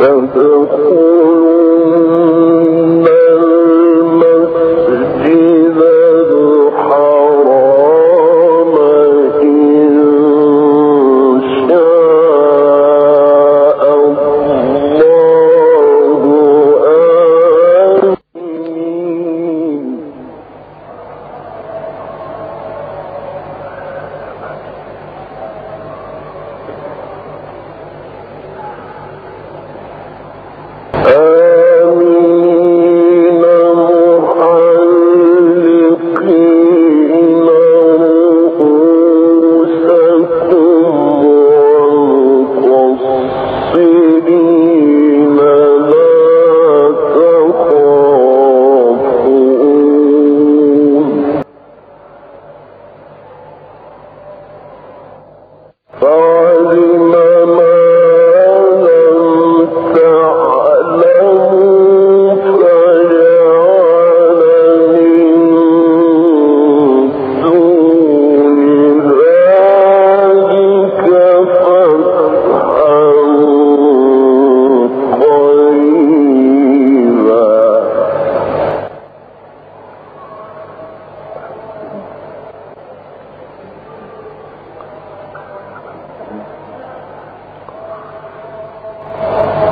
Hello.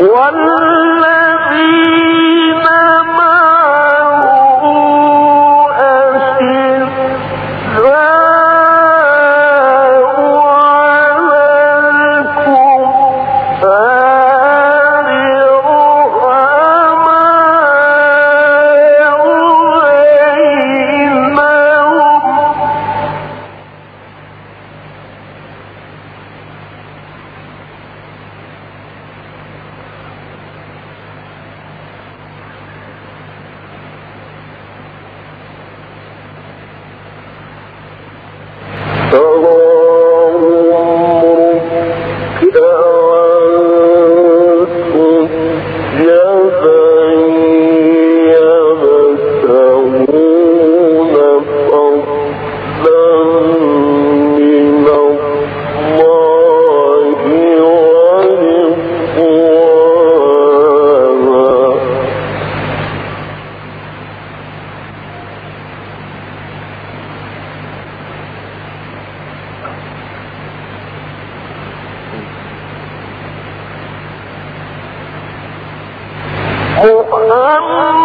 والذي một ơn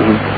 Mm-hmm.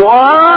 我。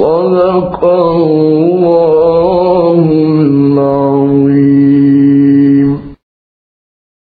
صدق الله